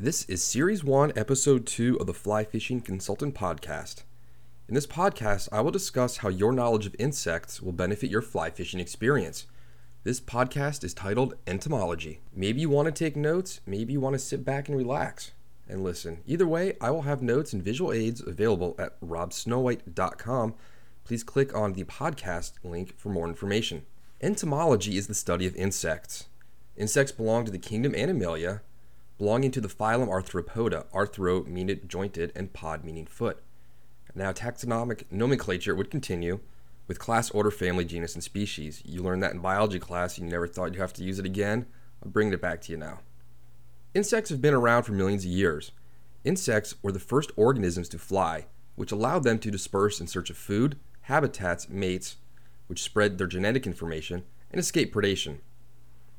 This is Series 1, Episode 2 of the Fly Fishing Consultant Podcast. In this podcast, I will discuss how your knowledge of insects will benefit your fly fishing experience. This podcast is titled Entomology. Maybe you want to take notes, maybe you want to sit back and relax and listen. Either way, I will have notes and visual aids available at robsnowwhite.com. Please click on the podcast link for more information. Entomology is the study of insects. Insects belong to the kingdom Animalia, belonging to the phylum Arthropoda, arthro meaning jointed and pod meaning foot. Now, taxonomic nomenclature would continue with class, order, family, genus, and species. You learned that in biology class, you never thought you'd have to use it again. I'm bringing it back to you now. Insects have been around for millions of years. Insects were the first organisms to fly, which allowed them to disperse in search of food, habitats, mates, which spread their genetic information, and escape predation.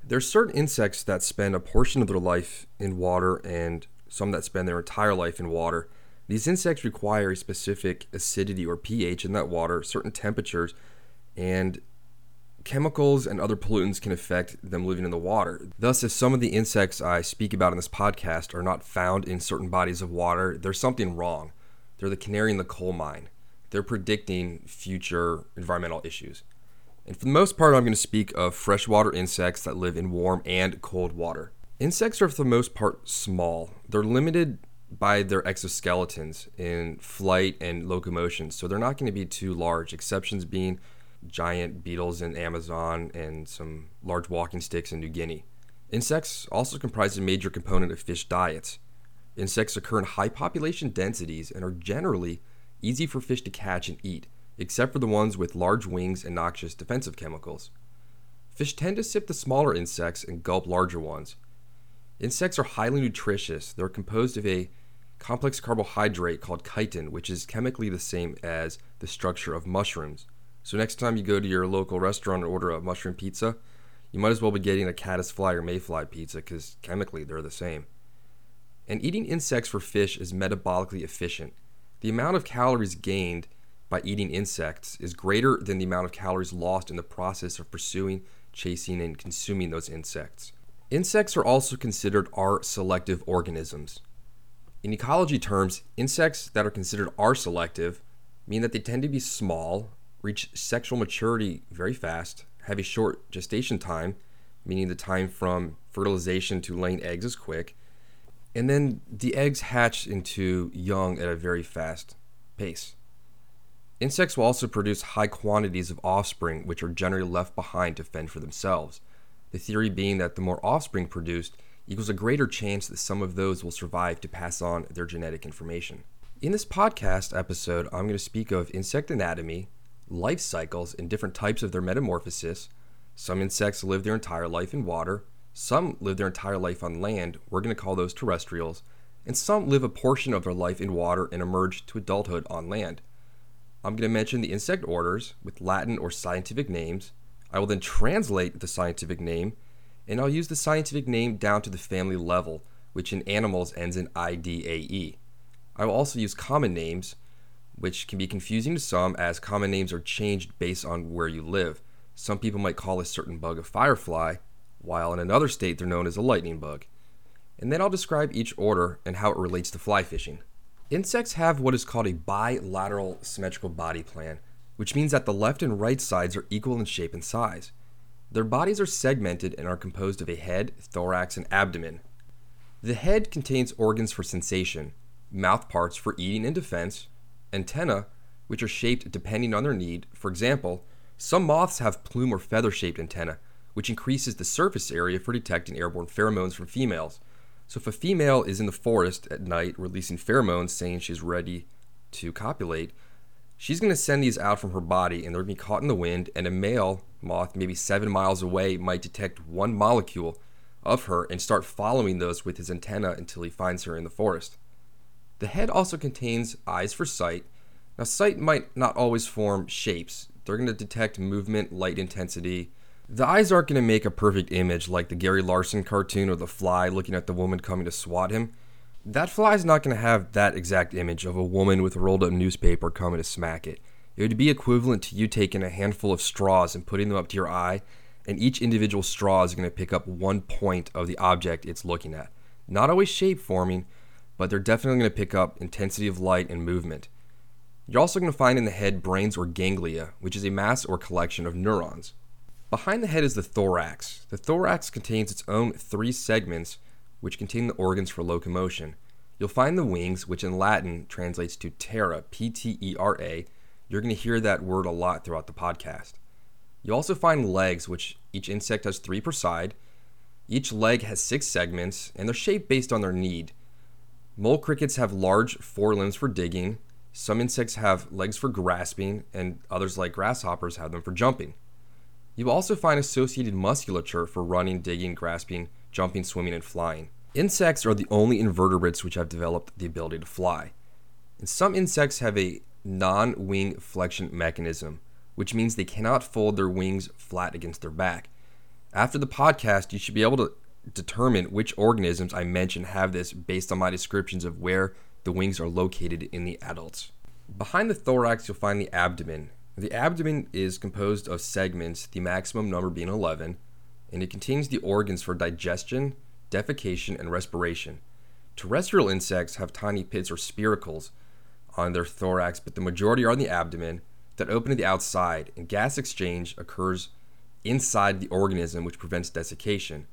There are certain insects that spend a portion of their life in water and some that spend their entire life in water. These insects require a specific acidity or pH in that water, certain temperatures, and chemicals and other pollutants can affect them living in the water. Thus, if some of the insects I speak about in this podcast are not found in certain bodies of water, there's something wrong. They're the canary in the coal mine. They're predicting future environmental issues. And for the most part, I'm going to speak of freshwater insects that live in warm and cold water. Insects are, for the most part, small. They're limited by their exoskeletons in flight and locomotion, so they're not going to be too large, exceptions being giant beetles in Amazon and some large walking sticks in New Guinea. Insects also comprise a major component of fish diets. Insects occur in high population densities and are generally easy for fish to catch and eat except for the ones with large wings and noxious defensive chemicals. Fish tend to sip the smaller insects and gulp larger ones. Insects are highly nutritious. They're composed of a complex carbohydrate called chitin, which is chemically the same as the structure of mushrooms. So next time you go to your local restaurant and order a mushroom pizza, you might as well be getting a caddisfly or mayfly pizza because chemically they're the same. And eating insects for fish is metabolically efficient. The amount of calories gained by eating insects is greater than the amount of calories lost in the process of pursuing, chasing, and consuming those insects. Insects are also considered R selective organisms. In ecology terms, insects that are considered R selective mean that they tend to be small, reach sexual maturity very fast, have a short gestation time, meaning the time from fertilization to laying eggs is quick, and then the eggs hatch into young at a very fast pace. Insects will also produce high quantities of offspring, which are generally left behind to fend for themselves. The theory being that the more offspring produced equals a greater chance that some of those will survive to pass on their genetic information. In this podcast episode, I'm going to speak of insect anatomy, life cycles, and different types of their metamorphosis. Some insects live their entire life in water, some live their entire life on land, we're going to call those terrestrials, and some live a portion of their life in water and emerge to adulthood on land. I'm going to mention the insect orders with Latin or scientific names. I will then translate the scientific name, and I'll use the scientific name down to the family level, which in animals ends in IDAE. I will also use common names, which can be confusing to some as common names are changed based on where you live. Some people might call a certain bug a firefly, while in another state they're known as a lightning bug. And then I'll describe each order and how it relates to fly fishing. Insects have what is called a bilateral symmetrical body plan, which means that the left and right sides are equal in shape and size. Their bodies are segmented and are composed of a head, thorax, and abdomen. The head contains organs for sensation, mouth parts for eating and defense, antennae, which are shaped depending on their need. For example, some moths have plume or feather shaped antennae, which increases the surface area for detecting airborne pheromones from females. So if a female is in the forest at night releasing pheromones saying she's ready to copulate, she's going to send these out from her body and they're going to be caught in the wind and a male moth maybe 7 miles away might detect one molecule of her and start following those with his antenna until he finds her in the forest. The head also contains eyes for sight. Now sight might not always form shapes. They're going to detect movement, light intensity, the eyes aren't going to make a perfect image like the Gary Larson cartoon or the fly looking at the woman coming to swat him. That fly is not going to have that exact image of a woman with a rolled up newspaper coming to smack it. It would be equivalent to you taking a handful of straws and putting them up to your eye, and each individual straw is going to pick up one point of the object it's looking at. Not always shape forming, but they're definitely going to pick up intensity of light and movement. You're also going to find in the head brains or ganglia, which is a mass or collection of neurons. Behind the head is the thorax. The thorax contains its own three segments, which contain the organs for locomotion. You'll find the wings, which in Latin translates to ptera, P T E R A. You're going to hear that word a lot throughout the podcast. You also find legs, which each insect has three per side. Each leg has six segments, and they're shaped based on their need. Mole crickets have large forelimbs for digging. Some insects have legs for grasping, and others, like grasshoppers, have them for jumping. You also find associated musculature for running, digging, grasping, jumping, swimming, and flying. Insects are the only invertebrates which have developed the ability to fly. And some insects have a non wing flexion mechanism, which means they cannot fold their wings flat against their back. After the podcast, you should be able to determine which organisms I mentioned have this based on my descriptions of where the wings are located in the adults. Behind the thorax, you'll find the abdomen, the abdomen is composed of segments, the maximum number being 11, and it contains the organs for digestion, defecation, and respiration. Terrestrial insects have tiny pits or spiracles on their thorax, but the majority are on the abdomen that open to the outside, and gas exchange occurs inside the organism, which prevents desiccation.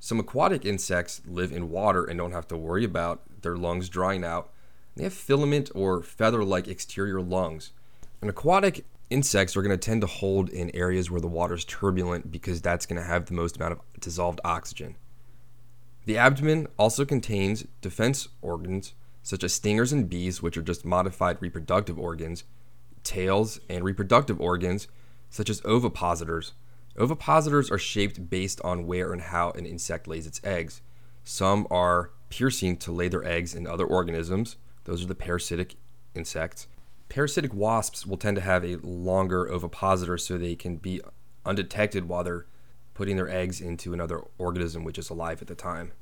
Some aquatic insects live in water and don't have to worry about their lungs drying out. They have filament or feather like exterior lungs. An aquatic insects are going to tend to hold in areas where the water is turbulent because that's going to have the most amount of dissolved oxygen. The abdomen also contains defense organs such as stingers and bees, which are just modified reproductive organs, tails, and reproductive organs such as ovipositors. Ovipositors are shaped based on where and how an insect lays its eggs. Some are piercing to lay their eggs in other organisms, those are the parasitic insects Parasitic wasps will tend to have a longer ovipositor so they can be undetected while they're putting their eggs into another organism which is alive at the time.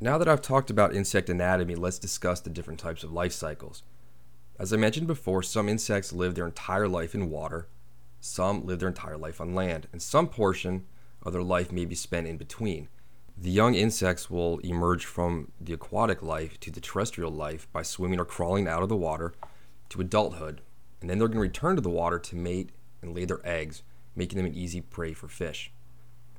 Now that I've talked about insect anatomy, let's discuss the different types of life cycles. As I mentioned before, some insects live their entire life in water, some live their entire life on land, and some portion of their life may be spent in between. The young insects will emerge from the aquatic life to the terrestrial life by swimming or crawling out of the water to adulthood, and then they're going to return to the water to mate and lay their eggs, making them an easy prey for fish.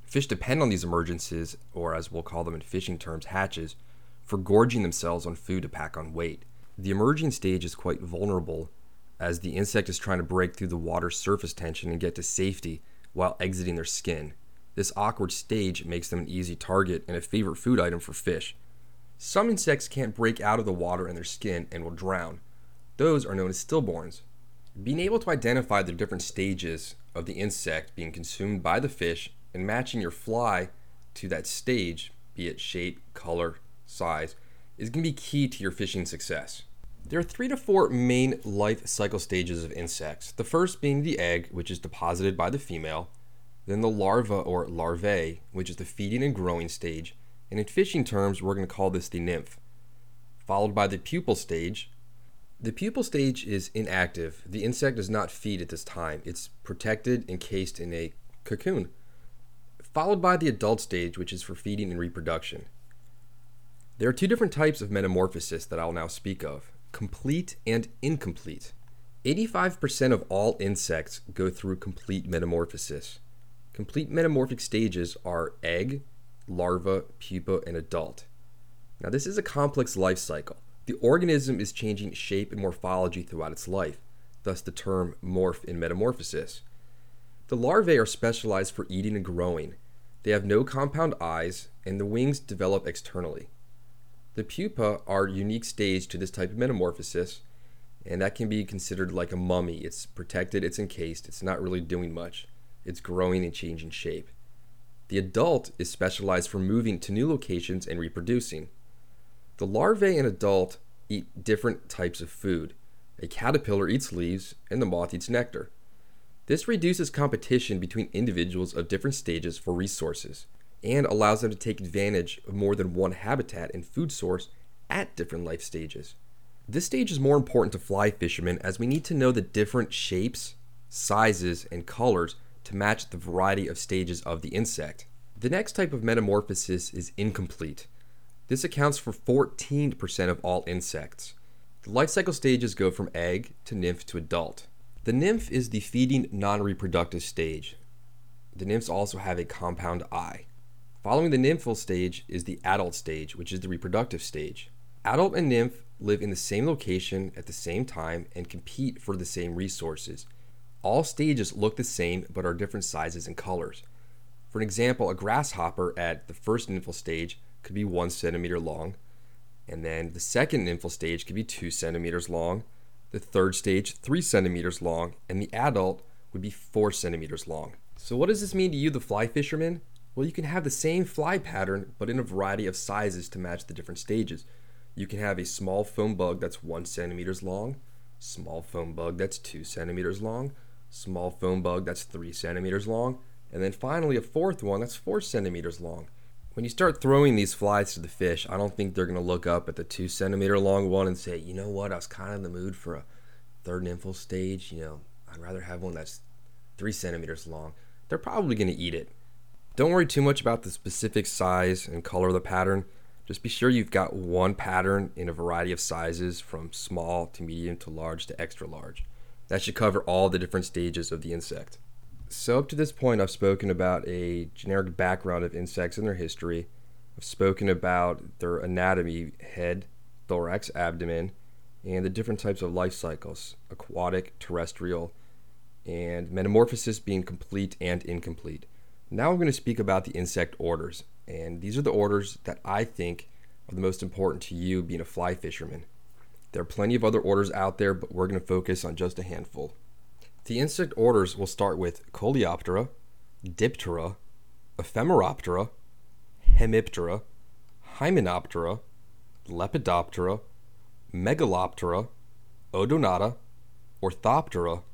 Fish depend on these emergences, or as we'll call them in fishing terms, hatches, for gorging themselves on food to pack on weight. The emerging stage is quite vulnerable as the insect is trying to break through the water's surface tension and get to safety while exiting their skin. This awkward stage makes them an easy target and a favorite food item for fish. Some insects can't break out of the water in their skin and will drown. Those are known as stillborns. Being able to identify the different stages of the insect being consumed by the fish and matching your fly to that stage, be it shape, color, size, is going to be key to your fishing success. There are three to four main life cycle stages of insects. The first being the egg, which is deposited by the female, then the larva or larvae, which is the feeding and growing stage, and in fishing terms, we're going to call this the nymph. Followed by the pupal stage. The pupal stage is inactive. The insect does not feed at this time. It's protected, encased in a cocoon. Followed by the adult stage, which is for feeding and reproduction. There are two different types of metamorphosis that I'll now speak of complete and incomplete. 85% of all insects go through complete metamorphosis. Complete metamorphic stages are egg, larva, pupa, and adult. Now, this is a complex life cycle. The organism is changing shape and morphology throughout its life, thus, the term morph in metamorphosis. The larvae are specialized for eating and growing. They have no compound eyes, and the wings develop externally. The pupa are a unique stage to this type of metamorphosis, and that can be considered like a mummy. It's protected, it's encased, it's not really doing much. It's growing and changing shape. The adult is specialized for moving to new locations and reproducing. The larvae and adult eat different types of food. A caterpillar eats leaves, and the moth eats nectar. This reduces competition between individuals of different stages for resources and allows them to take advantage of more than one habitat and food source at different life stages. This stage is more important to fly fishermen as we need to know the different shapes, sizes, and colors to match the variety of stages of the insect. The next type of metamorphosis is incomplete. This accounts for 14% of all insects. The life cycle stages go from egg to nymph to adult. The nymph is the feeding non reproductive stage. The nymphs also have a compound eye. Following the nymphal stage is the adult stage, which is the reproductive stage. Adult and nymph live in the same location at the same time and compete for the same resources. All stages look the same but are different sizes and colors. For an example, a grasshopper at the first nymphal stage could be one centimeter long, and then the second nymphal stage could be two centimeters long, the third stage, three centimeters long, and the adult would be four centimeters long. So, what does this mean to you, the fly fisherman? Well, you can have the same fly pattern, but in a variety of sizes to match the different stages. You can have a small foam bug that's one centimeters long, small foam bug that's two centimeters long, small foam bug that's three centimeters long, and then finally a fourth one that's four centimeters long. When you start throwing these flies to the fish, I don't think they're going to look up at the two centimeter long one and say, you know what, I was kind of in the mood for a third nymphal stage. You know, I'd rather have one that's three centimeters long. They're probably going to eat it. Don't worry too much about the specific size and color of the pattern. Just be sure you've got one pattern in a variety of sizes from small to medium to large to extra large. That should cover all the different stages of the insect. So, up to this point, I've spoken about a generic background of insects and their history. I've spoken about their anatomy head, thorax, abdomen, and the different types of life cycles aquatic, terrestrial, and metamorphosis being complete and incomplete. Now I'm going to speak about the insect orders, and these are the orders that I think are the most important to you being a fly fisherman. There are plenty of other orders out there, but we're going to focus on just a handful. The insect orders will start with Coleoptera, Diptera, Ephemeroptera, Hemiptera, Hymenoptera, Lepidoptera, Megaloptera, Odonata, Orthoptera,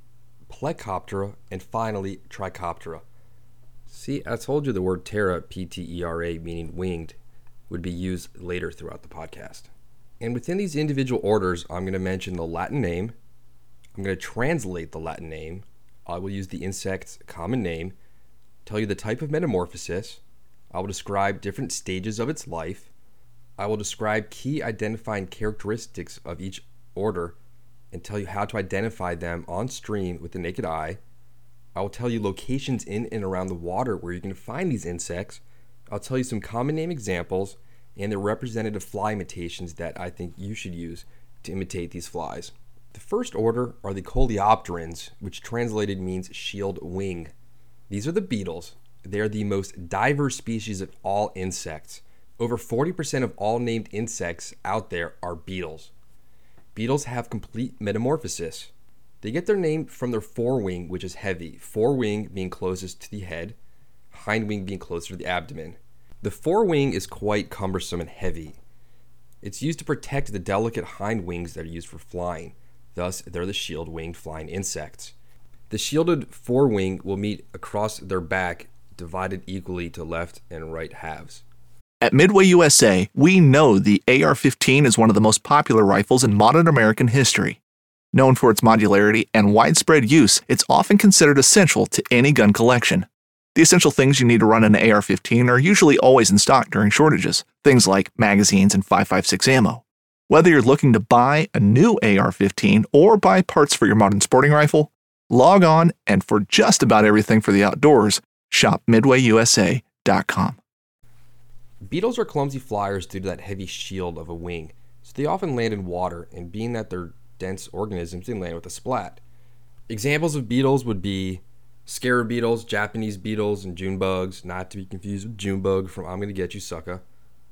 Plecoptera, and finally Trichoptera. See, I told you the word ptera, P T E R A, meaning winged, would be used later throughout the podcast. And within these individual orders, I'm going to mention the Latin name. I'm going to translate the Latin name. I will use the insect's common name, tell you the type of metamorphosis. I will describe different stages of its life. I will describe key identifying characteristics of each order and tell you how to identify them on stream with the naked eye. I will tell you locations in and around the water where you can find these insects. I'll tell you some common name examples and the representative fly imitations that I think you should use to imitate these flies. The first order are the coleopterans, which translated means shield wing. These are the beetles. They are the most diverse species of all insects. Over 40% of all named insects out there are beetles. Beetles have complete metamorphosis. They get their name from their forewing, which is heavy, forewing being closest to the head, hindwing being closer to the abdomen. The forewing is quite cumbersome and heavy. It's used to protect the delicate hind wings that are used for flying. Thus, they're the shield winged flying insects. The shielded forewing will meet across their back, divided equally to left and right halves. At Midway USA, we know the AR 15 is one of the most popular rifles in modern American history. Known for its modularity and widespread use, it's often considered essential to any gun collection. The essential things you need to run an AR 15 are usually always in stock during shortages, things like magazines and 5.56 ammo. Whether you're looking to buy a new AR 15 or buy parts for your modern sporting rifle, log on and for just about everything for the outdoors, shop midwayusa.com. Beetles are clumsy flyers due to that heavy shield of a wing, so they often land in water, and being that they're dense organisms, they land with a splat. Examples of beetles would be scarab beetles, Japanese beetles, and June bugs, not to be confused with June bug from I'm Gonna Git You Sucka,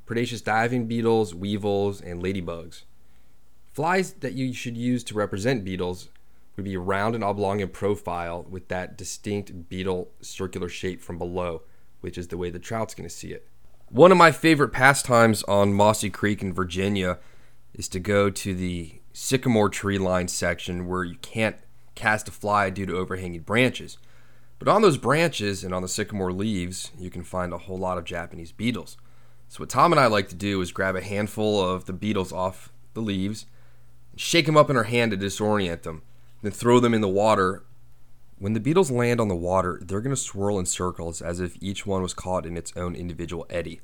predaceous diving beetles, weevils, and ladybugs. Flies that you should use to represent beetles would be round and oblong in profile with that distinct beetle circular shape from below, which is the way the trout's going to see it. One of my favorite pastimes on Mossy Creek in Virginia is to go to the sycamore tree line section where you can't cast a fly due to overhanging branches. But on those branches and on the sycamore leaves, you can find a whole lot of Japanese beetles. So, what Tom and I like to do is grab a handful of the beetles off the leaves, shake them up in our hand to disorient them, then throw them in the water. When the beetles land on the water, they're going to swirl in circles as if each one was caught in its own individual eddy.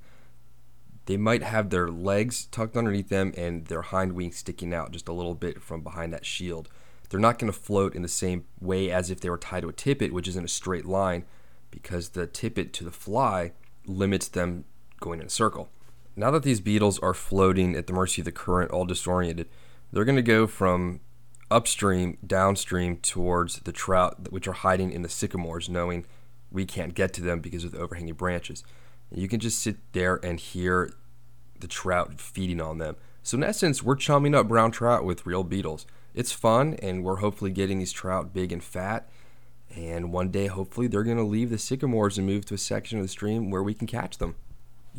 They might have their legs tucked underneath them and their hind wings sticking out just a little bit from behind that shield they're not going to float in the same way as if they were tied to a tippet, which is in a straight line, because the tippet to the fly limits them going in a circle. Now that these beetles are floating at the mercy of the current, all disoriented, they're going to go from upstream, downstream towards the trout, which are hiding in the sycamores, knowing we can't get to them because of the overhanging branches. And you can just sit there and hear the trout feeding on them. So, in essence, we're chumming up brown trout with real beetles it's fun, and we're hopefully getting these trout big and fat. And one day, hopefully, they're going to leave the sycamores and move to a section of the stream where we can catch them.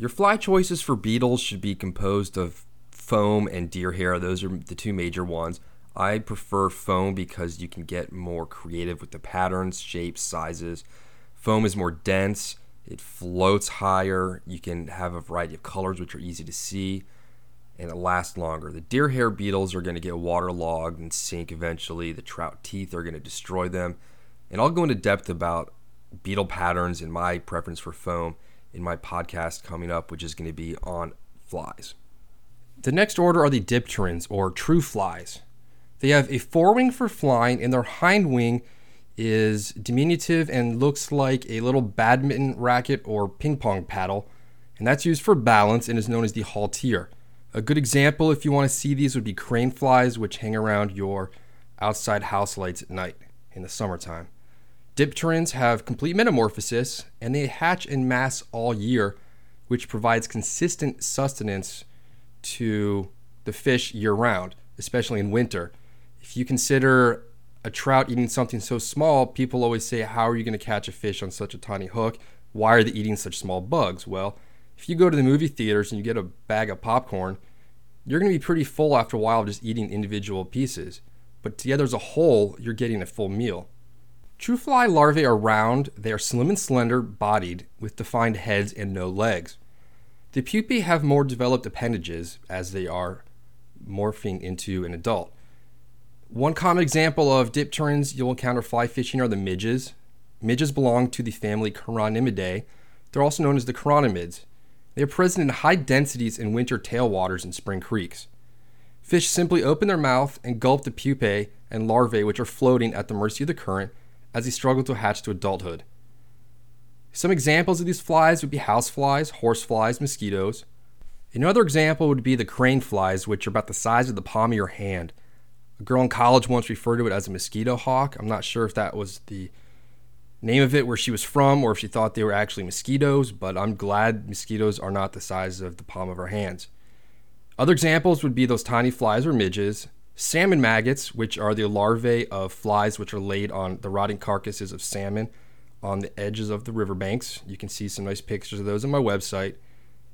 Your fly choices for beetles should be composed of foam and deer hair. Those are the two major ones. I prefer foam because you can get more creative with the patterns, shapes, sizes. Foam is more dense, it floats higher. You can have a variety of colors, which are easy to see and it lasts longer. The deer hair beetles are going to get waterlogged and sink eventually. The trout teeth are going to destroy them. And I'll go into depth about beetle patterns and my preference for foam in my podcast coming up, which is going to be on flies. The next order are the dipterans or true flies. They have a forewing for flying, and their hind wing is diminutive and looks like a little badminton racket or ping pong paddle, and that's used for balance and is known as the haltere. A good example, if you want to see these, would be crane flies, which hang around your outside house lights at night in the summertime. Dipterans have complete metamorphosis and they hatch in mass all year, which provides consistent sustenance to the fish year round, especially in winter. If you consider a trout eating something so small, people always say, How are you going to catch a fish on such a tiny hook? Why are they eating such small bugs? Well, if you go to the movie theaters and you get a bag of popcorn, you're going to be pretty full after a while of just eating individual pieces. But together as a whole, you're getting a full meal. True fly larvae are round, they are slim and slender bodied with defined heads and no legs. The pupae have more developed appendages as they are morphing into an adult. One common example of dipterans you'll encounter fly fishing are the midges. Midges belong to the family Chironomidae. They're also known as the chironomids. They are present in high densities in winter tailwaters and spring creeks. Fish simply open their mouth and gulp the pupae and larvae which are floating at the mercy of the current as they struggle to hatch to adulthood. Some examples of these flies would be houseflies, horseflies, mosquitoes. Another example would be the crane flies, which are about the size of the palm of your hand. A girl in college once referred to it as a mosquito hawk. I'm not sure if that was the name of it where she was from or if she thought they were actually mosquitoes, but I'm glad mosquitoes are not the size of the palm of our hands. Other examples would be those tiny flies or midges, salmon maggots, which are the larvae of flies which are laid on the rotting carcasses of salmon on the edges of the riverbanks. You can see some nice pictures of those on my website,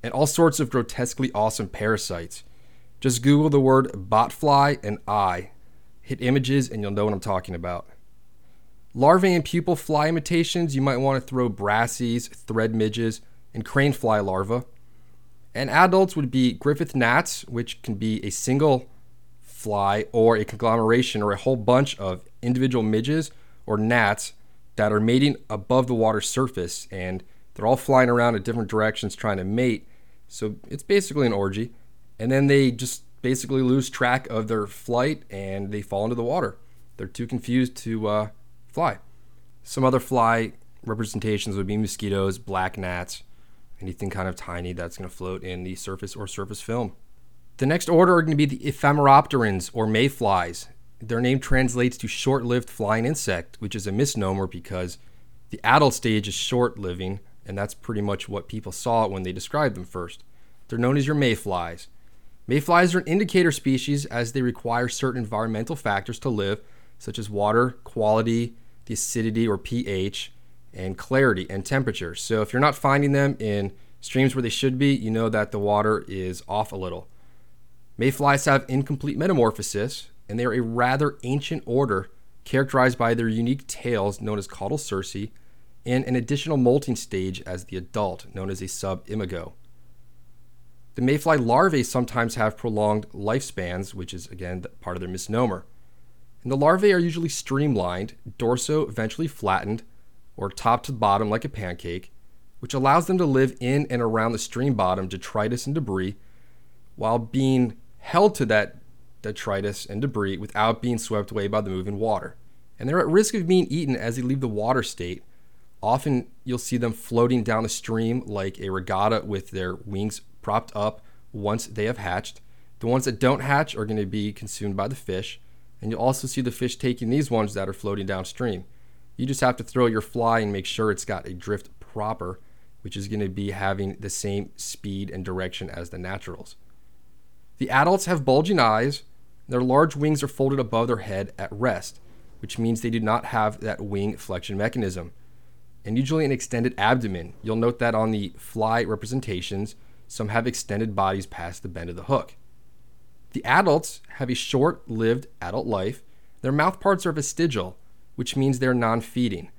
and all sorts of grotesquely awesome parasites. Just Google the word botfly and eye, hit images, and you'll know what I'm talking about. Larvae and pupal fly imitations, you might want to throw brassies, thread midges, and crane fly larvae. And adults would be Griffith gnats, which can be a single fly or a conglomeration or a whole bunch of individual midges or gnats that are mating above the water surface and they're all flying around in different directions trying to mate. So it's basically an orgy. And then they just basically lose track of their flight and they fall into the water. They're too confused to uh, fly. Some other fly representations would be mosquitoes, black gnats, anything kind of tiny that's going to float in the surface or surface film. The next order are going to be the ephemeropterans or mayflies. Their name translates to short lived flying insect, which is a misnomer because the adult stage is short living, and that's pretty much what people saw when they described them first. They're known as your mayflies. Mayflies are an indicator species as they require certain environmental factors to live, such as water quality, the acidity or pH, and clarity and temperature. So if you're not finding them in streams where they should be, you know that the water is off a little. Mayflies have incomplete metamorphosis, and they are a rather ancient order characterized by their unique tails known as caudal cerci and an additional molting stage as the adult known as a subimago. The mayfly larvae sometimes have prolonged lifespans, which is again part of their misnomer. And the larvae are usually streamlined, dorso ventrally flattened, or top to bottom like a pancake, which allows them to live in and around the stream bottom detritus and debris while being held to that detritus and debris without being swept away by the moving water. And they're at risk of being eaten as they leave the water state. Often you'll see them floating down the stream like a regatta with their wings propped up once they have hatched. The ones that don't hatch are going to be consumed by the fish, and you'll also see the fish taking these ones that are floating downstream. You just have to throw your fly and make sure it's got a drift proper, which is going to be having the same speed and direction as the naturals. The adults have bulging eyes. Their large wings are folded above their head at rest, which means they do not have that wing flexion mechanism. And usually an extended abdomen. You'll note that on the fly representations, some have extended bodies past the bend of the hook. The adults have a short lived adult life. Their mouth parts are vestigial, which means they're non feeding.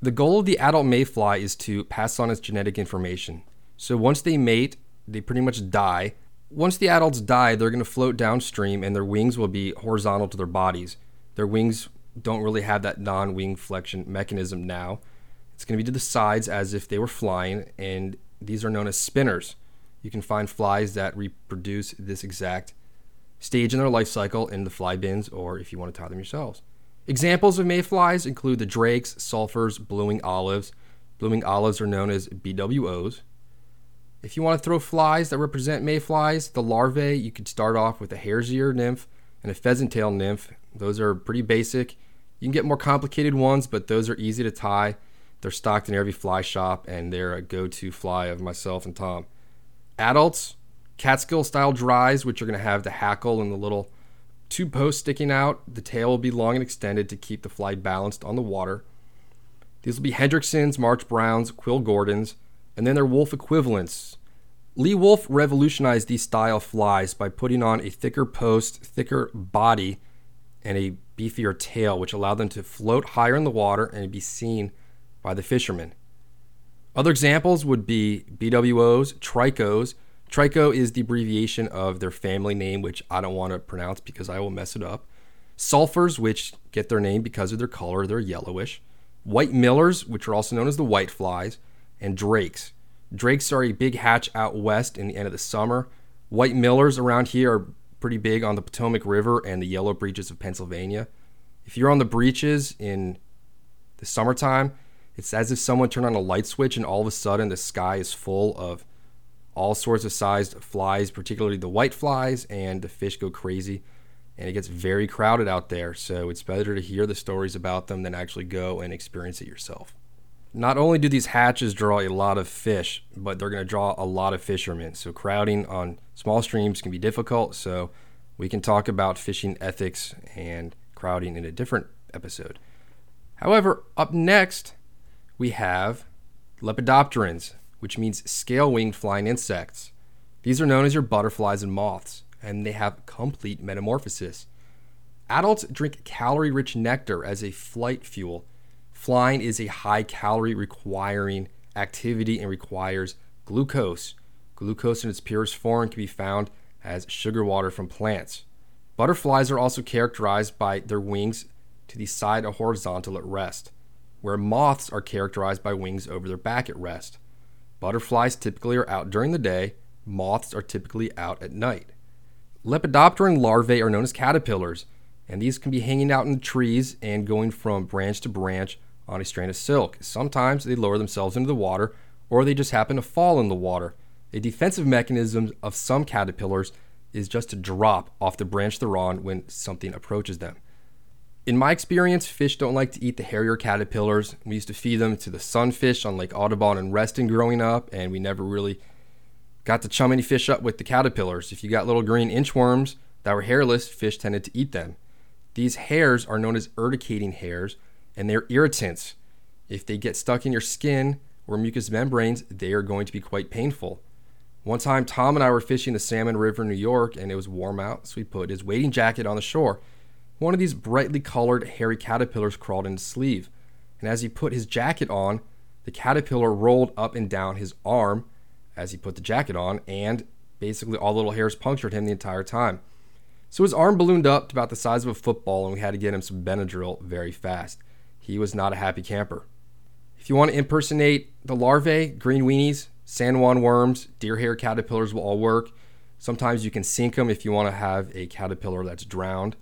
The goal of the adult mayfly is to pass on its genetic information. So once they mate, they pretty much die once the adults die, they're going to float downstream and their wings will be horizontal to their bodies. Their wings don't really have that non wing flexion mechanism now. It's going to be to the sides as if they were flying, and these are known as spinners. You can find flies that reproduce this exact stage in their life cycle in the fly bins or if you want to tie them yourselves. Examples of mayflies include the drakes, sulfurs, blue winged olives. Blue winged olives are known as BWOs. If you want to throw flies that represent mayflies, the larvae, you could start off with a hare's ear nymph and a pheasant tail nymph. Those are pretty basic. You can get more complicated ones, but those are easy to tie. They're stocked in every fly shop, and they're a go to fly of myself and Tom. Adults, Catskill style dries, which are going to have the hackle and the little two posts sticking out. The tail will be long and extended to keep the fly balanced on the water. These will be Hendricksons, March Browns, Quill Gordons and then their Wulff equivalents. Lee Wulff revolutionized these style flies by putting on a thicker post, thicker body, and a beefier tail, which allowed them to float higher in the water and be seen by the fishermen. Other examples would be BWOs, Tricos. Trico is the abbreviation of their family name, which I don't want to pronounce because I will mess it up. Sulfurs, which get their name because of their color, they're yellowish. White millers, which are also known as the white flies and drakes. Drakes are a big hatch out west in the end of the summer. White millers around here are pretty big on the Potomac River and the Yellow Breeches of Pennsylvania. If you're on the Breeches in the summertime, it's as if someone turned on a light switch and all of a sudden the sky is full of all sorts of sized flies, particularly the white flies, and the fish go crazy. And it gets very crowded out there, so it's better to hear the stories about them than actually go and experience it yourself. Not only do these hatches draw a lot of fish, but they're going to draw a lot of fishermen. So crowding on small streams can be difficult. So we can talk about fishing ethics and crowding in a different episode. However, up next, we have lepidopterans, which means scale winged flying insects. These are known as your butterflies and moths, and they have complete metamorphosis. Adults drink calorie rich nectar as a flight fuel Flying is a high calorie requiring activity and requires glucose, Glucose in its purest form can be found as sugar water from plants. Butterflies are also characterized by their wings to the side or horizontal at rest, where moths are characterized by wings over their back at rest. Butterflies typically are out during the day, moths are typically out at night. Lepidopteran larvae are known as caterpillars, and these can be hanging out in trees and going from branch to branch on a strand of silk. Sometimes they lower themselves into the water, or they just happen to fall in the water. A defensive mechanism of some caterpillars is just to drop off the branch they're on when something approaches them. In my experience, fish don't like to eat the hairier caterpillars. We used to feed them to the sunfish on Lake Audubon and Reston growing up, and we never really got to chum any fish up with the caterpillars. If you got little green inchworms that were hairless, fish tended to eat them. These hairs are known as urticating hairs, and they're irritants. If they get stuck in your skin or mucous membranes, they are going to be quite painful. One time, Tom and I were fishing the Salmon River New York, and it was warm out, so he put his wading jacket on the shore. One of these brightly colored hairy caterpillars crawled in his sleeve, and as he put his jacket on, the caterpillar rolled up and down his arm as he put the jacket on, and basically all the little hairs punctured him the entire time. So his arm ballooned up to about the size of a football, and we had to get him some Benadryl very fast. He was not a happy camper. If you want to impersonate the larvae, green weenies, San Juan worms, deer hair caterpillars will all work. Sometimes you can sink them if you want to have a caterpillar that's drowned.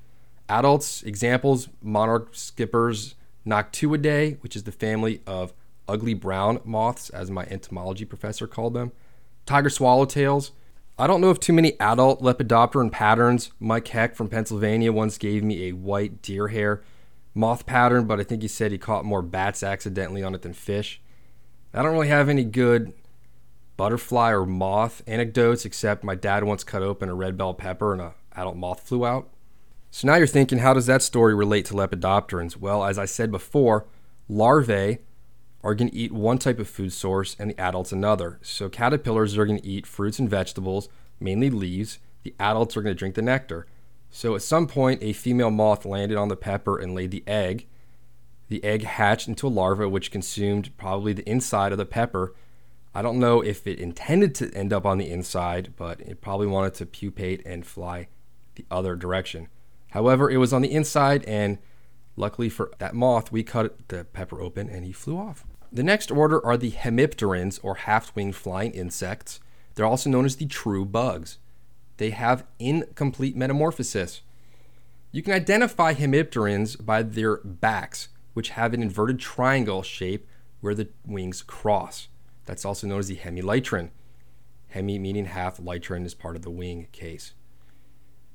Adults, examples, monarch skippers, Noctuidae, which is the family of ugly brown moths, as my entomology professor called them. Tiger swallowtails. I don't know if too many adult Lepidopteran patterns. Mike Heck from Pennsylvania once gave me a white deer hair moth pattern, but I think he said he caught more bats accidentally on it than fish. I don't really have any good butterfly or moth anecdotes, except my dad once cut open a red bell pepper and an adult moth flew out. So now you're thinking, how does that story relate to lepidopterans? Well, as I said before, larvae are going to eat one type of food source and the adults another. So caterpillars are going to eat fruits and vegetables, mainly leaves. The adults are going to drink the nectar. So at some point, a female moth landed on the pepper and laid the egg. The egg hatched into a larva, which consumed probably the inside of the pepper. I don't know if it intended to end up on the inside, but it probably wanted to pupate and fly the other direction. However, it was on the inside, and luckily for that moth, we cut the pepper open and he flew off. The next order are the hemipterans, or half winged flying insects. They're also known as the true bugs. They have incomplete metamorphosis. You can identify hemipterans by their backs, which have an inverted triangle shape where the wings cross. That's also known as the hemelytron. Hemi meaning half, lytron is part of the wing case.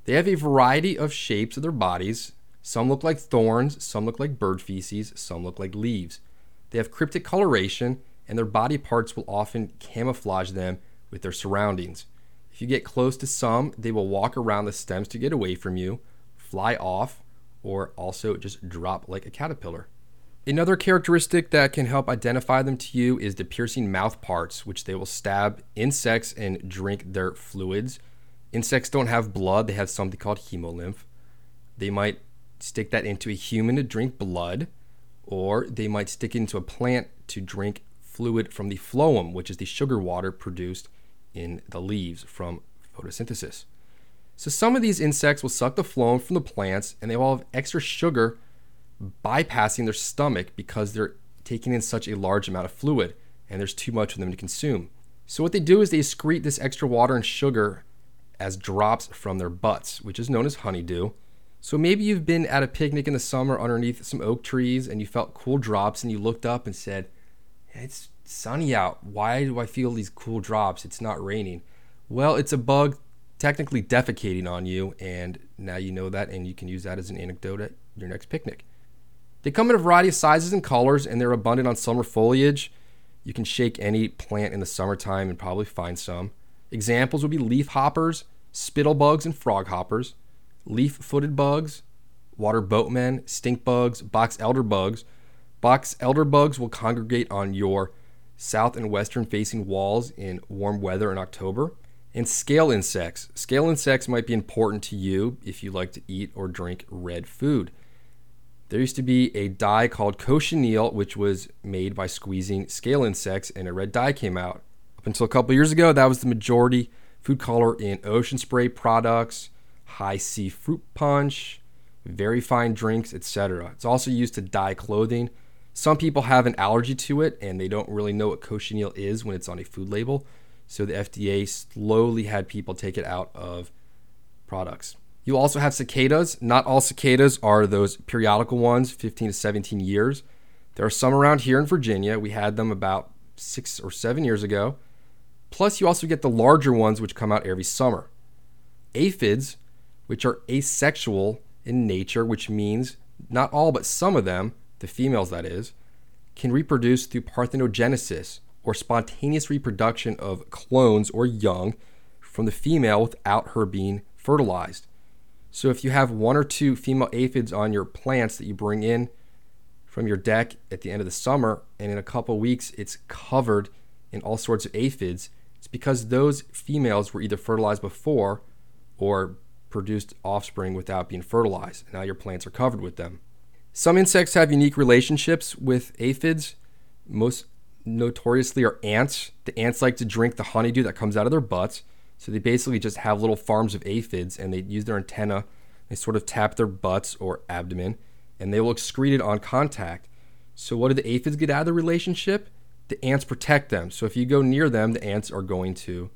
They have a variety of shapes of their bodies. Some look like thorns, some look like bird feces, some look like leaves. They have cryptic coloration, and their body parts will often camouflage them with their surroundings. If you get close to some, they will walk around the stems to get away from you, fly off, or also just drop like a caterpillar. Another characteristic that can help identify them to you is the piercing mouth parts, which they will stab insects and drink their fluids. Insects don't have blood, they have something called hemolymph. They might stick that into a human to drink blood, or they might stick it into a plant to drink fluid from the phloem, which is the sugar water produced in the leaves from photosynthesis. So some of these insects will suck the phloem from the plants and they will have extra sugar bypassing their stomach because they're taking in such a large amount of fluid and there's too much for them to consume. So what they do is they excrete this extra water and sugar as drops from their butts, which is known as honeydew. So maybe you've been at a picnic in the summer underneath some oak trees and you felt cool drops and you looked up and said, "It's sunny out. Why do I feel these cool drops? It's not raining." Well, it's a bug technically defecating on you and now you know that and you can use that as an anecdote at your next picnic. They come in a variety of sizes and colors and they're abundant on summer foliage. You can shake any plant in the summertime and probably find some. Examples would be leaf hoppers, spittle bugs, and frog hoppers, leaf footed bugs, water boatmen, stink bugs, box elder bugs. Box elder bugs will congregate on your south and western facing walls in warm weather in October. And scale insects. Scale insects might be important to you if you like to eat or drink red food. There used to be a dye called cochineal, which was made by squeezing scale insects, and a red dye came out. Up until a couple years ago, that was the majority food color in ocean spray products, Hi-C fruit punch, Veryfine drinks, etc. It's also used to dye clothing. Some people have an allergy to it and they don't really know what cochineal is when it's on a food label. So the FDA slowly had people take it out of products. You also have cicadas. Not all cicadas are those periodical ones, 15 to 17 years. There are some around here in Virginia. We had them about six or seven years ago. Plus, you also get the larger ones, which come out every summer. Aphids, which are asexual in nature, which means not all but some of them, the females that is, can reproduce through parthenogenesis or spontaneous reproduction of clones or young from the female without her being fertilized. So if you have one or two female aphids on your plants that you bring in from your deck at the end of the summer, and in a couple weeks it's covered in all sorts of aphids, it's because those females were either fertilized before or produced offspring without being fertilized. Now your plants are covered with them. Some insects have unique relationships with aphids. Most notoriously are ants. The ants like to drink the honeydew that comes out of their butts. So they basically just have little farms of aphids and they use their antenna. They sort of tap their butts or abdomen and they will excrete it on contact. So what do the aphids get out of the relationship? The ants protect them. So if you go near them, the ants are going to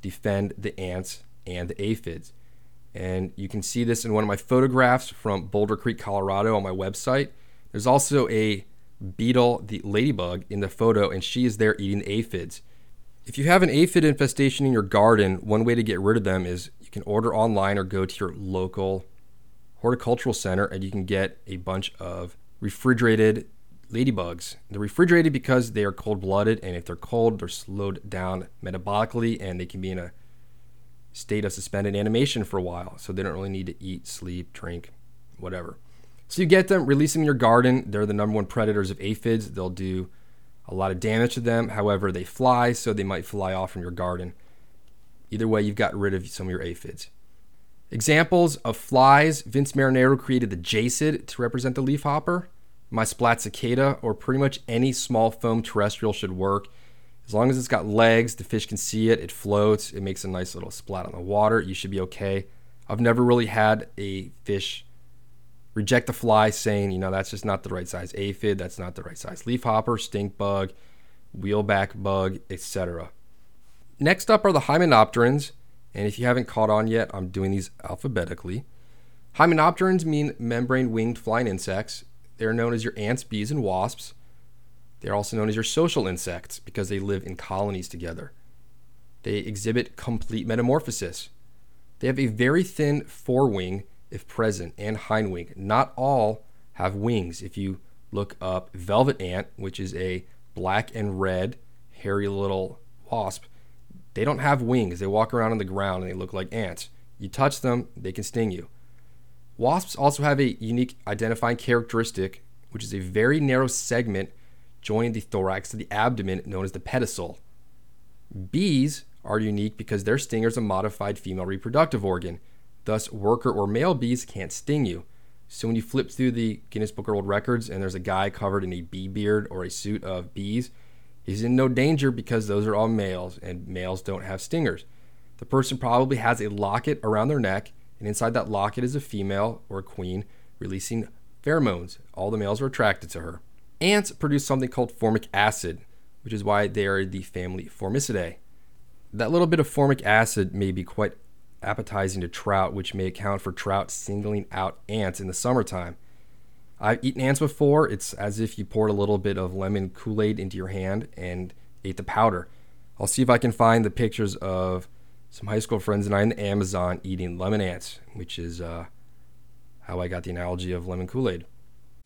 defend the ants and the aphids. And you can see this in one of my photographs from Boulder Creek, Colorado on my website. There's also a beetle, the ladybug, in the photo, and she is there eating aphids. If you have an aphid infestation in your garden, one way to get rid of them is you can order online or go to your local horticultural center and you can get a bunch of refrigerated ladybugs. They're refrigerated because they are cold blooded, and if they're cold, they're slowed down metabolically and they can be in a state of suspended animation for a while. So they don't really need to eat, sleep, drink, whatever. So you get them, release them in your garden. They're the number one predators of aphids. They'll do a lot of damage to them. However, they fly, so they might fly off from your garden. Either way, you've got rid of some of your aphids. Examples of flies Vince Marinaro created the jassid to represent the leafhopper. My splat cicada, or pretty much any small foam terrestrial, should work. As long as it's got legs, the fish can see it, it floats, it makes a nice little splat on the water, you should be okay. I've never really had a fish reject the fly saying, you know, that's just not the right size aphid, that's not the right size leafhopper, stink bug, wheelback bug, etc. Next up are the hymenopterans, and if you haven't caught on yet, I'm doing these alphabetically. Hymenopterans mean membrane winged flying insects. They're known as your ants, bees, and wasps. They're also known as your social insects because they live in colonies together. They exhibit complete metamorphosis. They have a very thin forewing if present, and hindwing. Not all have wings. If you look up velvet ant, which is a black and red hairy little wasp, they don't have wings. They walk around on the ground and they look like ants. You touch them, they can sting you. Wasps also have a unique identifying characteristic, which is a very narrow segment joining the thorax to the abdomen known as the pedicel. Bees are unique because their stinger is a modified female reproductive organ. Thus, worker or male bees can't sting you. So when you flip through the Guinness Book of World Records and there's a guy covered in a bee beard or a suit of bees, he's in no danger because those are all males and males don't have stingers. The person probably has a locket around their neck, and inside that locket is a female or a queen releasing pheromones. All the males are attracted to her. Ants produce something called formic acid, which is why they are the family Formicidae. That little bit of formic acid may be quite appetizing to trout, which may account for trout singling out ants in the summertime. I've eaten ants before. It's as if you poured a little bit of lemon Kool Aid into your hand and ate the powder. I'll see if I can find the pictures of some high school friends and I in the Amazon eating lemon ants, which is uh, how I got the analogy of lemon Kool Aid.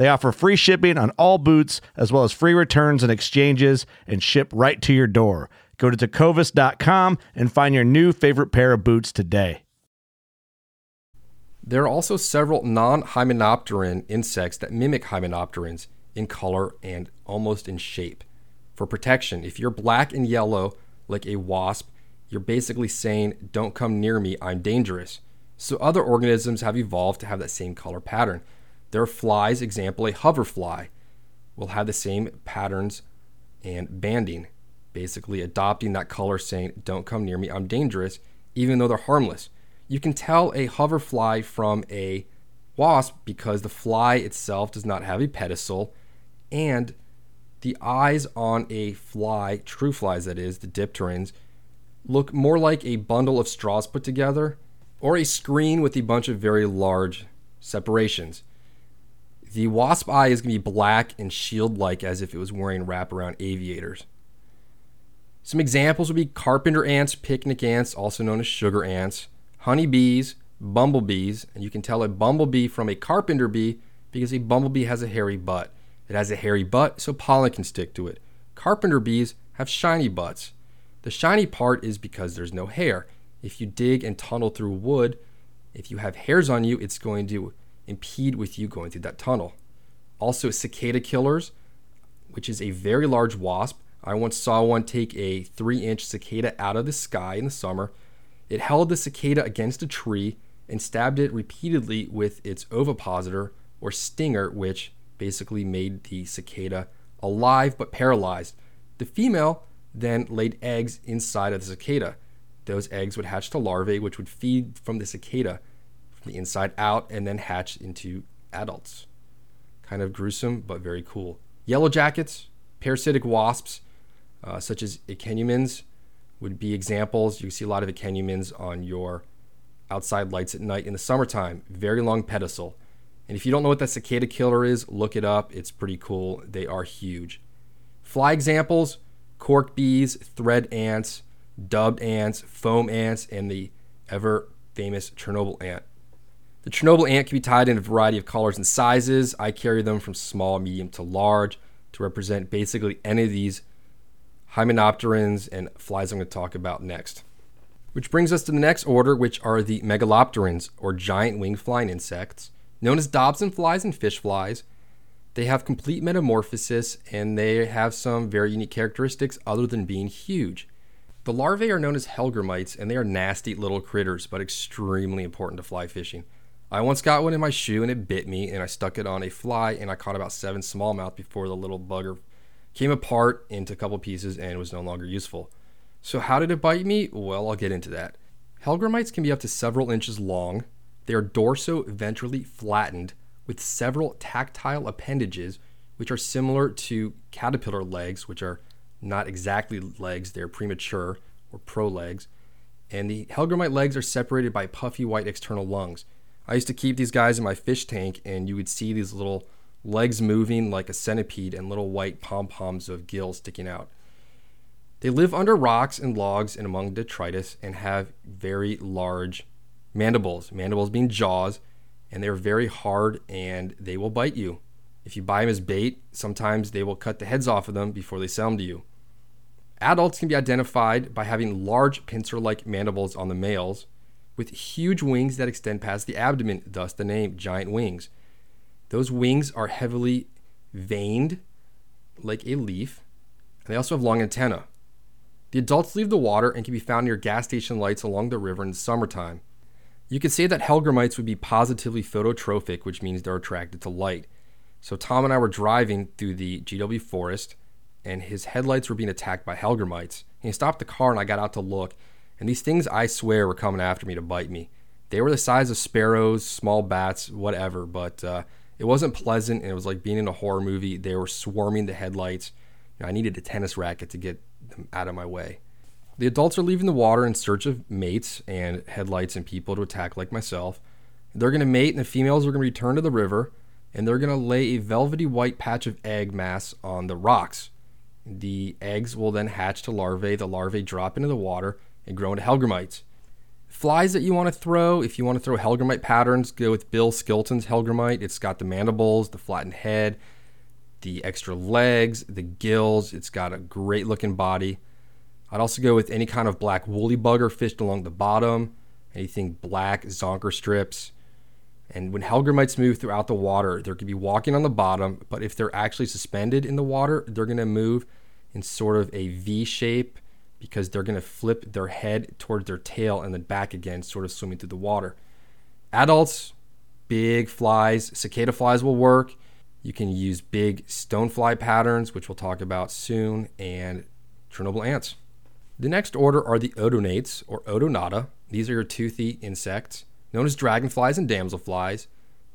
They offer free shipping on all boots, as well as free returns and exchanges, and ship right to your door. Go to tecovas.com and find your new favorite pair of boots today. There are also several non hymenopteran insects that mimic hymenopterans in color and almost in shape. For protection, if you're black and yellow, like a wasp, you're basically saying, Don't come near me, I'm dangerous. So other organisms have evolved to have that same color pattern. There are flies, example, a hoverfly will have the same patterns and banding, basically adopting that color, saying, Don't come near me, I'm dangerous, even though they're harmless. You can tell a hoverfly from a wasp because the fly itself does not have a pedicel and the eyes on a fly, true flies that is, the dipterans, look more like a bundle of straws put together or a screen with a bunch of very large separations. The wasp eye is going to be black and shield like as if it was wearing wraparound aviators. Some examples would be carpenter ants, picnic ants, also known as sugar ants, honeybees, bumblebees, and you can tell a bumblebee from a carpenter bee because a bumblebee has a hairy butt. It has a hairy butt so pollen can stick to it. Carpenter bees have shiny butts. The shiny part is because there's no hair. If you dig and tunnel through wood, if you have hairs on you, it's going to impede with you going through that tunnel. Also, cicada killers, which is a very large wasp. I once saw one take a three inch cicada out of the sky in the summer it held the cicada against a tree and stabbed it repeatedly with its ovipositor or stinger, which basically made the cicada alive but paralyzed. The female then laid eggs inside of the cicada. Those eggs would hatch to larvae, which would feed from the cicada the inside out and then hatch into adults. Kind of gruesome, but very cool. Yellow jackets, parasitic wasps, uh, such as ichneumons, would be examples. You see a lot of ichneumons on your outside lights at night in the summertime. Very long pedicel. And if you don't know what that cicada killer is, look it up. It's pretty cool. They are huge. Fly examples cork bees, thread ants, dubbed ants, foam ants, and the ever famous Chernobyl ant. The Chernobyl ant can be tied in a variety of colors and sizes. I carry them from small, medium to large to represent basically any of these hymenopterans, and flies I'm going to talk about next. Which brings us to the next order, which are the megalopterans, or giant winged flying insects, known as Dobson flies and fish flies. They have complete metamorphosis and they have some very unique characteristics other than being huge. The larvae are known as hellgrammites and they are nasty little critters, but extremely important to fly fishing. I once got one in my shoe and it bit me, and I stuck it on a fly and I caught about seven smallmouth before the little bugger came apart into a couple pieces and was no longer useful. So, how did it bite me? Well, I'll get into that. Hellgrammites can be up to several inches long. They are dorso-ventrally flattened with several tactile appendages, which are similar to caterpillar legs, which are not exactly legs, they're premature or prolegs. And the Hellgrammite legs are separated by puffy white external lungs. I used to keep these guys in my fish tank, and you would see these little legs moving like a centipede, and little white pom poms of gills sticking out. They live under rocks and logs and among detritus and have very large mandibles, mandibles being jaws, and they're very hard and they will bite you. If you buy them as bait, sometimes they will cut the heads off of them before they sell them to you. Adults can be identified by having large pincer like mandibles on the males with huge wings that extend past the abdomen, thus the name giant wings. Those wings are heavily veined like a leaf, and they also have long antennae. The adults leave the water and can be found near gas station lights along the river in the summertime. You could say that hellgrammites would be positively phototrophic, which means they're attracted to light. So Tom and I were driving through the GW forest, and his headlights were being attacked by hellgrammites. He stopped the car, and I got out to look, and these things, I swear, were coming after me to bite me. They were the size of sparrows, small bats, whatever, but uh, it wasn't pleasant, and it was like being in a horror movie. They were swarming the headlights. You know, I needed a tennis racket to get them out of my way. The adults are leaving the water in search of mates and headlights and people to attack, like myself. They're going to mate, and the females are going to return to the river, and they're going to lay a velvety white patch of egg mass on the rocks. The eggs will then hatch to larvae. The larvae drop into the water and grow into hellgrammites. Flies that you want to throw, if you want to throw hellgrammite patterns, go with Bill Skilton's hellgrammite. It's got the mandibles, the flattened head, the extra legs, the gills. It's got a great looking body. I'd also go with any kind of black woolly bugger fished along the bottom, anything black, zonker strips. And when hellgrammites move throughout the water, they're going to be walking on the bottom, but if they're actually suspended in the water, they're going to move in sort of a V shape because they're going to flip their head towards their tail and then back again, sort of swimming through the water. Adults, big flies, cicada flies will work. You can use big stonefly patterns, which we'll talk about soon, and Chernobyl ants. The next order are the odonates or odonata. These are your toothy insects, known as dragonflies and damselflies.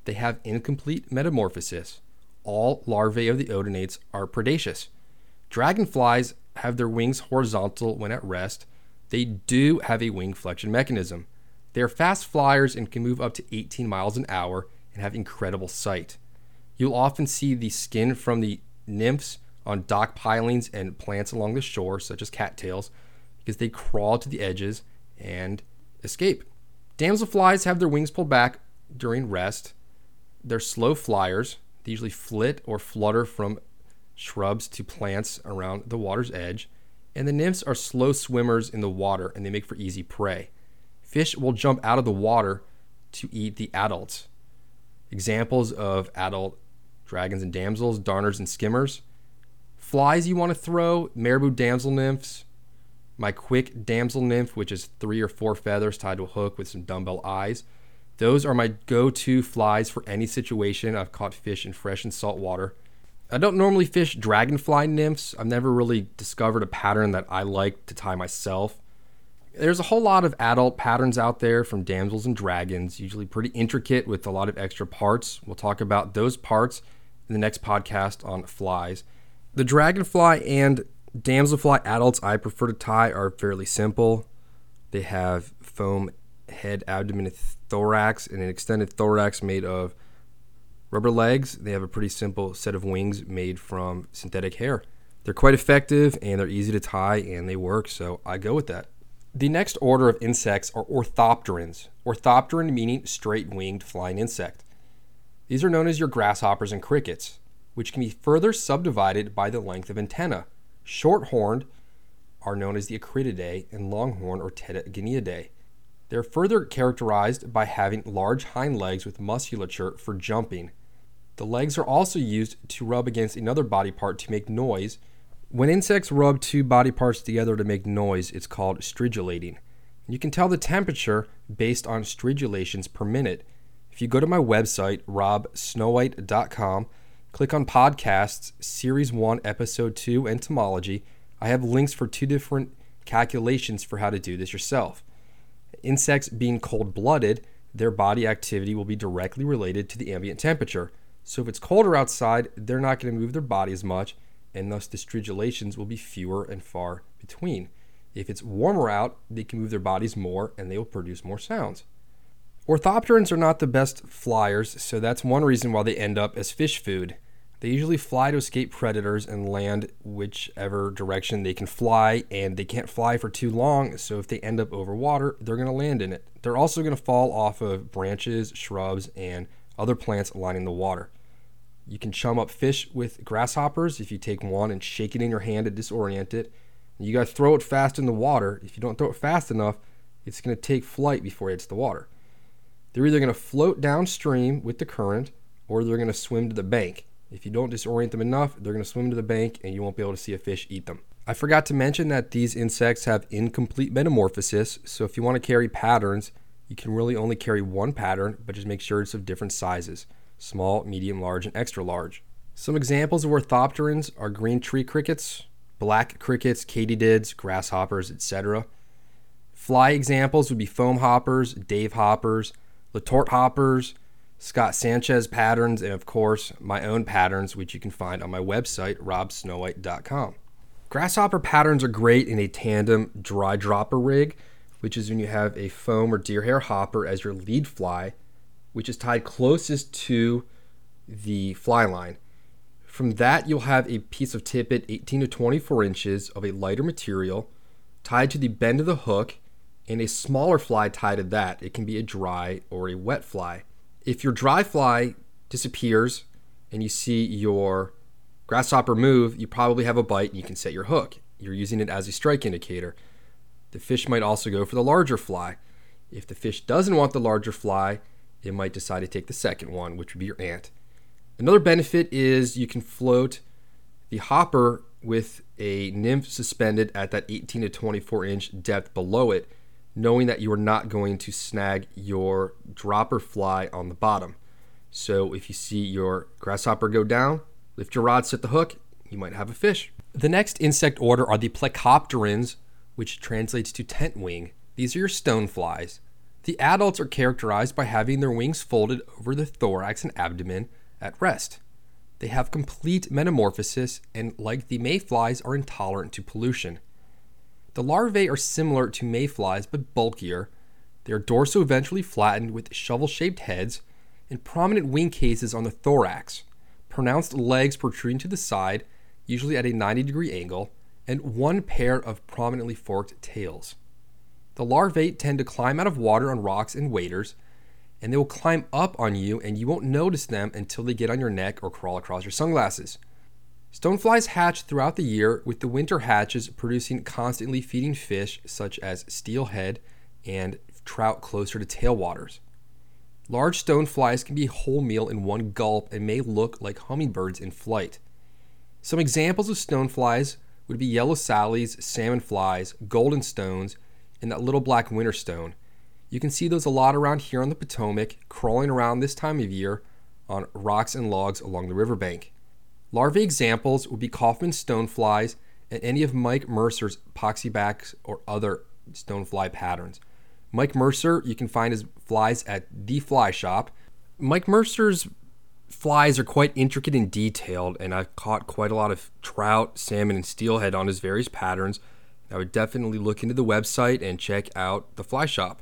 They have incomplete metamorphosis. All larvae of the odonates are predaceous. Dragonflies have their wings horizontal when at rest. They do have a wing flexion mechanism. They are fast flyers and can move up to 18 miles an hour and have incredible sight. You'll often see the skin from the nymphs on dock pilings and plants along the shore, such as cattails, because they crawl to the edges and escape. Damselflies have their wings pulled back during rest. They're slow flyers. They usually flit or flutter from shrubs to plants around the water's edge. And the nymphs are slow swimmers in the water and they make for easy prey. Fish will jump out of the water to eat the adults. Examples of adult dragons and damsels, darners and skimmers. Flies you want to throw, marabou damsel nymphs, my quick damsel nymph, which is three or four feathers tied to a hook with some dumbbell eyes. Those are my go to flies for any situation. I've caught fish in fresh and salt water. I don't normally fish dragonfly nymphs. I've never really discovered a pattern that I like to tie myself. There's a whole lot of adult patterns out there from damsels and dragons, usually pretty intricate with a lot of extra parts. We'll talk about those parts in the next podcast on flies. The dragonfly and damselfly adults I prefer to tie are fairly simple. They have foam head, abdomen, and thorax, and an extended thorax made of rubber legs. They have a pretty simple set of wings made from synthetic hair. They're quite effective and they're easy to tie and they work, so I go with that. The next order of insects are orthopterans. Orthopteran meaning straight winged flying insect. These are known as your grasshoppers and crickets, which can be further subdivided by the length of antenna. Short horned are known as the Acrididae and longhorn or Tettigoniidae. They're further characterized by having large hind legs with musculature for jumping. The legs are also used to rub against another body part to make noise. When insects rub two body parts together to make noise, it's called stridulating. You can tell the temperature based on stridulations per minute. If you go to my website, robsnowhite.com, Click on Podcasts, Series 1, Episode 2, Entomology. I have links for two different calculations for how to do this yourself. Insects being cold blooded, their body activity will be directly related to the ambient temperature. So if it's colder outside, they're not going to move their body as much, and thus the stridulations will be fewer and far between. If it's warmer out, they can move their bodies more and they will produce more sounds. Orthopterans are not the best flyers, so that's one reason why they end up as fish food. They usually fly to escape predators and land whichever direction they can fly, and they can't fly for too long, so if they end up over water, they're going to land in it. They're also going to fall off of branches, shrubs, and other plants lining the water. You can chum up fish with grasshoppers if you take one and shake it in your hand to disorient it. You got to throw it fast in the water. If you don't throw it fast enough, it's going to take flight before it hits the water. They're either going to float downstream with the current or they're going to swim to the bank. If you don't disorient them enough, they're going to swim to the bank and you won't be able to see a fish eat them. I forgot to mention that these insects have incomplete metamorphosis, so if you want to carry patterns, you can really only carry one pattern, but just make sure it's of different sizes small, medium, large, and extra large. Some examples of orthopterans are green tree crickets, black crickets, katydids, grasshoppers, etc. Fly examples would be foam hoppers, Dave hoppers, Letort hoppers, Scott Sanchez patterns, and of course, my own patterns, which you can find on my website, robsnowhite.com. Grasshopper patterns are great in a tandem dry dropper rig, which is when you have a foam or deer hair hopper as your lead fly, which is tied closest to the fly line. From that, you'll have a piece of tippet 18 to 24 inches of a lighter material tied to the bend of the hook and a smaller fly tied to that. It can be a dry or a wet fly. If your dry fly disappears and you see your grasshopper move, you probably have a bite and you can set your hook. You're using it as a strike indicator. The fish might also go for the larger fly. If the fish doesn't want the larger fly, it might decide to take the second one, which would be your ant. Another benefit is you can float the hopper with a nymph suspended at that 18 to 24 inch depth below it, knowing that you are not going to snag your dropper fly on the bottom. So if you see your grasshopper go down, lift your rod, set the hook, you might have a fish. The next insect order are the plecopterans, which translates to tent wing. These are your stoneflies. The adults are characterized by having their wings folded over the thorax and abdomen at rest. They have complete metamorphosis and, like the mayflies, are intolerant to pollution. The larvae are similar to mayflies but bulkier. They are dorso-ventrally flattened with shovel shaped heads and prominent wing cases on the thorax, pronounced legs protruding to the side, usually at a 90 degree angle, and one pair of prominently forked tails. The larvae tend to climb out of water on rocks and waders, and they will climb up on you, and you won't notice them until they get on your neck or crawl across your sunglasses. Stoneflies hatch throughout the year, with the winter hatches producing constantly feeding fish such as steelhead and trout closer to tailwaters. Large stoneflies can be whole meal in one gulp and may look like hummingbirds in flight. Some examples of stoneflies would be yellow sallies, salmon flies, golden stones, and that little black winter stone. You can see those a lot around here on the Potomac, crawling around this time of year on rocks and logs along the riverbank. Larvae examples would be Kaufmann stoneflies and any of Mike Mercer's poxybacks or other stonefly patterns. Mike Mercer, you can find his flies at The Fly Shop. Mike Mercer's flies are quite intricate and detailed, and I've caught quite a lot of trout, salmon, and steelhead on his various patterns. I would definitely look into the website and check out the fly shop.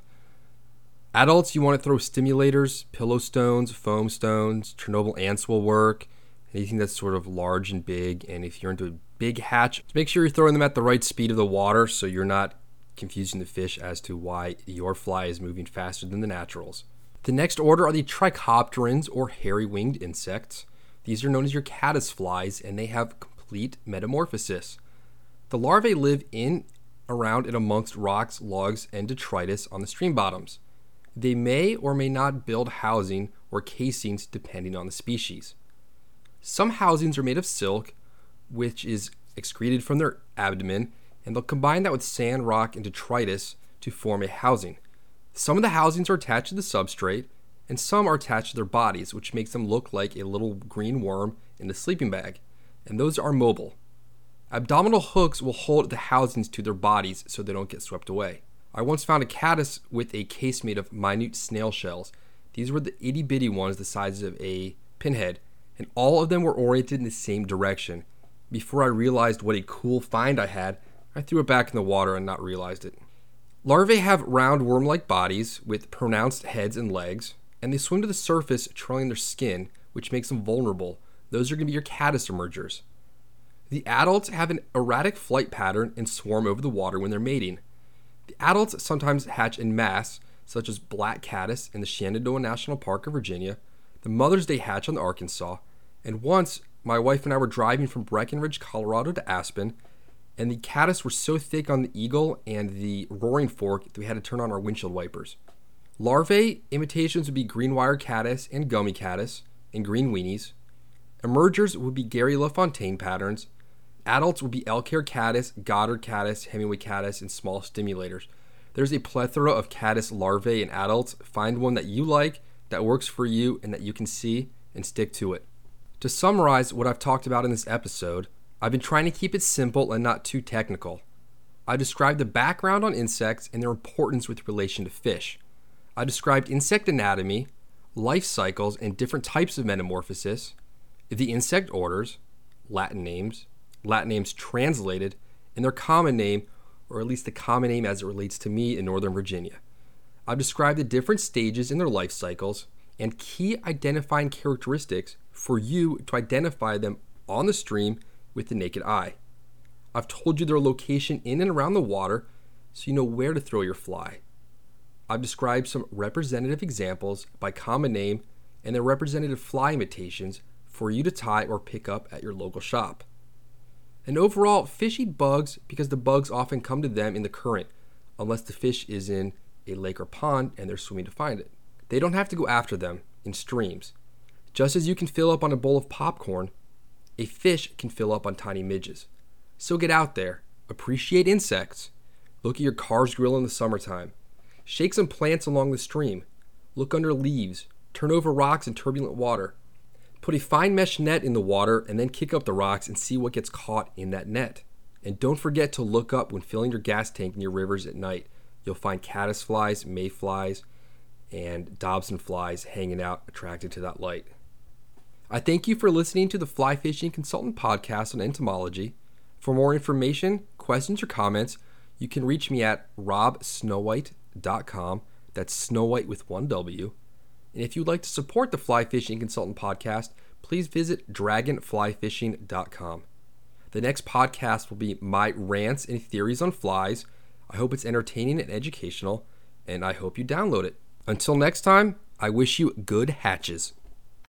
Adults, you want to throw stimulators, pillow stones, foam stones, Chernobyl ants will work, anything that's sort of large and big. And if you're into a big hatch, make sure you're throwing them at the right speed of the water so you're not confusing the fish as to why your fly is moving faster than the naturals. The next order are the trichopterans or hairy winged insects. These are known as your caddis flies and they have complete metamorphosis. The larvae live in, around, and amongst rocks, logs, and detritus on the stream bottoms. They may or may not build housing or casings depending on the species. Some housings are made of silk, which is excreted from their abdomen, and they'll combine that with sand, rock, and detritus to form a housing. Some of the housings are attached to the substrate, and some are attached to their bodies, which makes them look like a little green worm in the sleeping bag, and those are mobile. Abdominal hooks will hold the housings to their bodies so they don't get swept away. I once found a caddis with a case made of minute snail shells. These were the itty bitty ones the size of a pinhead, and all of them were oriented in the same direction. Before I realized what a cool find I had, I threw it back in the water and not realized it. Larvae have round worm like bodies with pronounced heads and legs, and they swim to the surface trailing their skin, which makes them vulnerable. Those are going to be your caddis emergers. The adults have an erratic flight pattern and swarm over the water when they're mating. The adults sometimes hatch in mass, such as black caddis in the Shenandoah National Park of Virginia. The mothers Day hatch on the Arkansas. And once, my wife and I were driving from Breckenridge, Colorado to Aspen, and the caddis were so thick on the eagle and the roaring fork that we had to turn on our windshield wipers. Larvae imitations would be green wire caddis and gummy caddis and green weenies. Emergers would be Gary LaFontaine patterns, Adults would be hair caddis, Goddard caddis, Hemingway caddis, and small stimulators. There's a plethora of caddis larvae and adults. Find one that you like, that works for you, and that you can see, and stick to it. To summarize what I've talked about in this episode, I've been trying to keep it simple and not too technical. I described the background on insects and their importance with relation to fish. I described insect anatomy, life cycles, and different types of metamorphosis, the insect orders, Latin names, Latin names translated, and their common name, or at least the common name as it relates to me in Northern Virginia. I've described the different stages in their life cycles and key identifying characteristics for you to identify them on the stream with the naked eye. I've told you their location in and around the water so you know where to throw your fly. I've described some representative examples by common name and their representative fly imitations for you to tie or pick up at your local shop. And overall, fish eat bugs because the bugs often come to them in the current, unless the fish is in a lake or pond and they're swimming to find it. They don't have to go after them in streams. Just as you can fill up on a bowl of popcorn, a fish can fill up on tiny midges. So get out there, appreciate insects, look at your car's grill in the summertime, shake some plants along the stream, look under leaves, turn over rocks in turbulent water. Put a fine mesh net in the water and then kick up the rocks and see what gets caught in that net. And don't forget to look up when filling your gas tank your rivers at night. You'll find caddisflies, mayflies, and Dobson flies hanging out attracted to that light. I thank you for listening to the Fly Fishing Consultant podcast on entomology. For more information, questions, or comments, you can reach me at robsnowhite.com. That's Snowhite with one W. And if you'd like to support the Fly Fishing Consultant podcast, please visit dragonflyfishing.com. The next podcast will be my rants and theories on flies. I hope it's entertaining and educational, and I hope you download it. Until next time, I wish you good hatches.